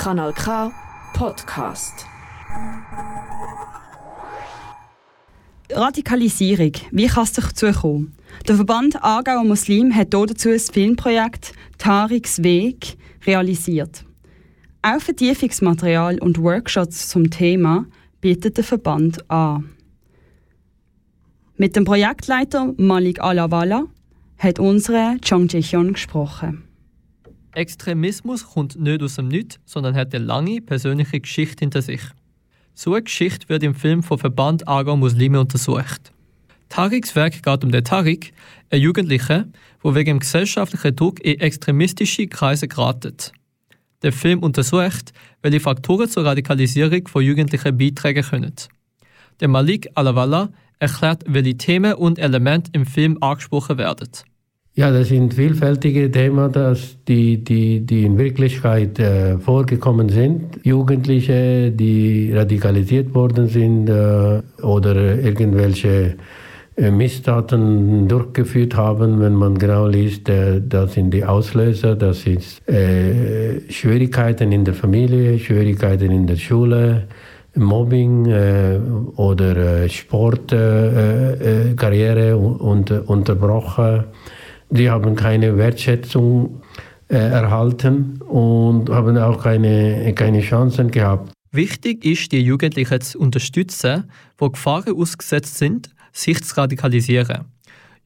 Kanal K Podcast. Radikalisierung, wie kann es dazu kommen? Der Verband Aargauer Muslim hat dazu das Filmprojekt Tariks Weg realisiert. Auch Vertiefungsmaterial und Workshops zum Thema bietet der Verband an. Mit dem Projektleiter Malik Alawala hat unsere Chong Jihyun gesprochen. Extremismus kommt nicht aus dem Nichts, sondern hat eine lange persönliche Geschichte hinter sich. So eine Geschichte wird im Film vom Verband Aargau Muslime untersucht. Tariks Werk geht um den Tarik, einen Jugendlichen, der wegen dem gesellschaftlichen Druck in extremistische Kreise geratet. Der Film untersucht, welche Faktoren zur Radikalisierung von Jugendlichen beitragen können. Der Malik Alawala erklärt, welche Themen und Elemente im Film angesprochen werden. Ja, das sind vielfältige Themen, dass die, die, die in Wirklichkeit äh, vorgekommen sind. Jugendliche, die radikalisiert worden sind äh, oder irgendwelche äh, Misstaten durchgeführt haben, wenn man genau liest, äh, das sind die Auslöser, das sind äh, Schwierigkeiten in der Familie, Schwierigkeiten in der Schule, Mobbing äh, oder Sportkarriere und, unterbrochen die haben keine Wertschätzung äh, erhalten und haben auch keine, keine Chancen gehabt. Wichtig ist, die Jugendlichen zu unterstützen, die Gefahren ausgesetzt sind, sich zu radikalisieren.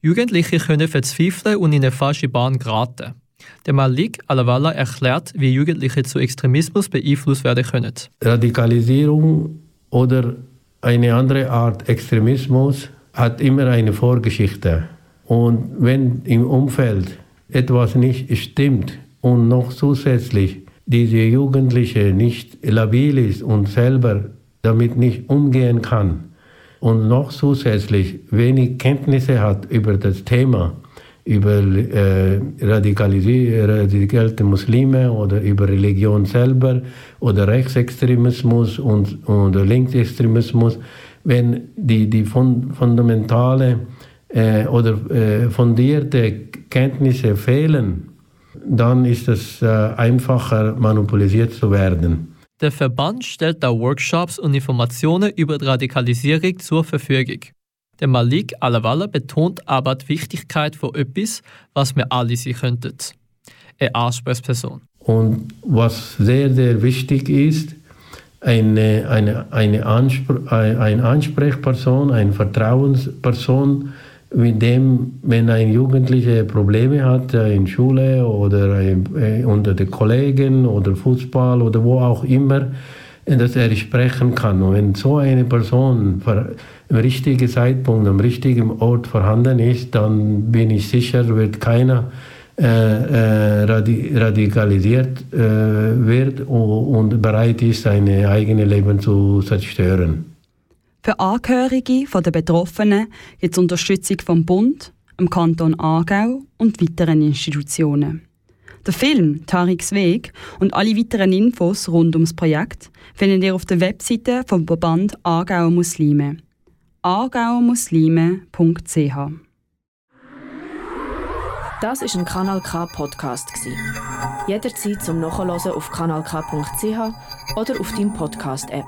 Jugendliche können verzweifeln und in eine falsche Bahn geraten. Der Malik Alawala erklärt, wie Jugendliche zu Extremismus beeinflusst werden können. Radikalisierung oder eine andere Art Extremismus hat immer eine Vorgeschichte. Und wenn im Umfeld etwas nicht stimmt und noch zusätzlich diese Jugendliche nicht labil ist und selber damit nicht umgehen kann und noch zusätzlich wenig Kenntnisse hat über das Thema, über äh, radikalisierte Muslime oder über Religion selber oder Rechtsextremismus und, und Linksextremismus, wenn die, die fundamentale äh, oder äh, fundierte Kenntnisse fehlen, dann ist es äh, einfacher, manipuliert zu werden. Der Verband stellt da Workshops und Informationen über die Radikalisierung zur Verfügung. Der Malik Alawala betont aber die Wichtigkeit von etwas, was wir alle sein könnten. Eine Ansprechperson. Und was sehr, sehr wichtig ist, eine, eine, eine, Anspr eine Ansprechperson, eine Vertrauensperson, mit dem, wenn ein Jugendlicher Probleme hat äh, in Schule oder äh, unter den Kollegen oder Fußball oder wo auch immer, äh, dass er sprechen kann. Und wenn so eine Person im richtigen Zeitpunkt, am richtigen Ort vorhanden ist, dann bin ich sicher, wird keiner äh, äh, radikalisiert äh, wird und bereit ist, sein eigenes Leben zu zerstören. Für Angehörige der Betroffenen gibt es Unterstützung vom Bund, dem Kanton Aargau und weiteren Institutionen. Der Film Tariks Weg und alle weiteren Infos rund ums Projekt findet ihr auf der Webseite vom Verband Aargauer Muslime aargauermuslime.ch Das ist ein Kanal K Podcast Jederzeit zum Nachhören auf kanalk.ch oder auf deinem Podcast App.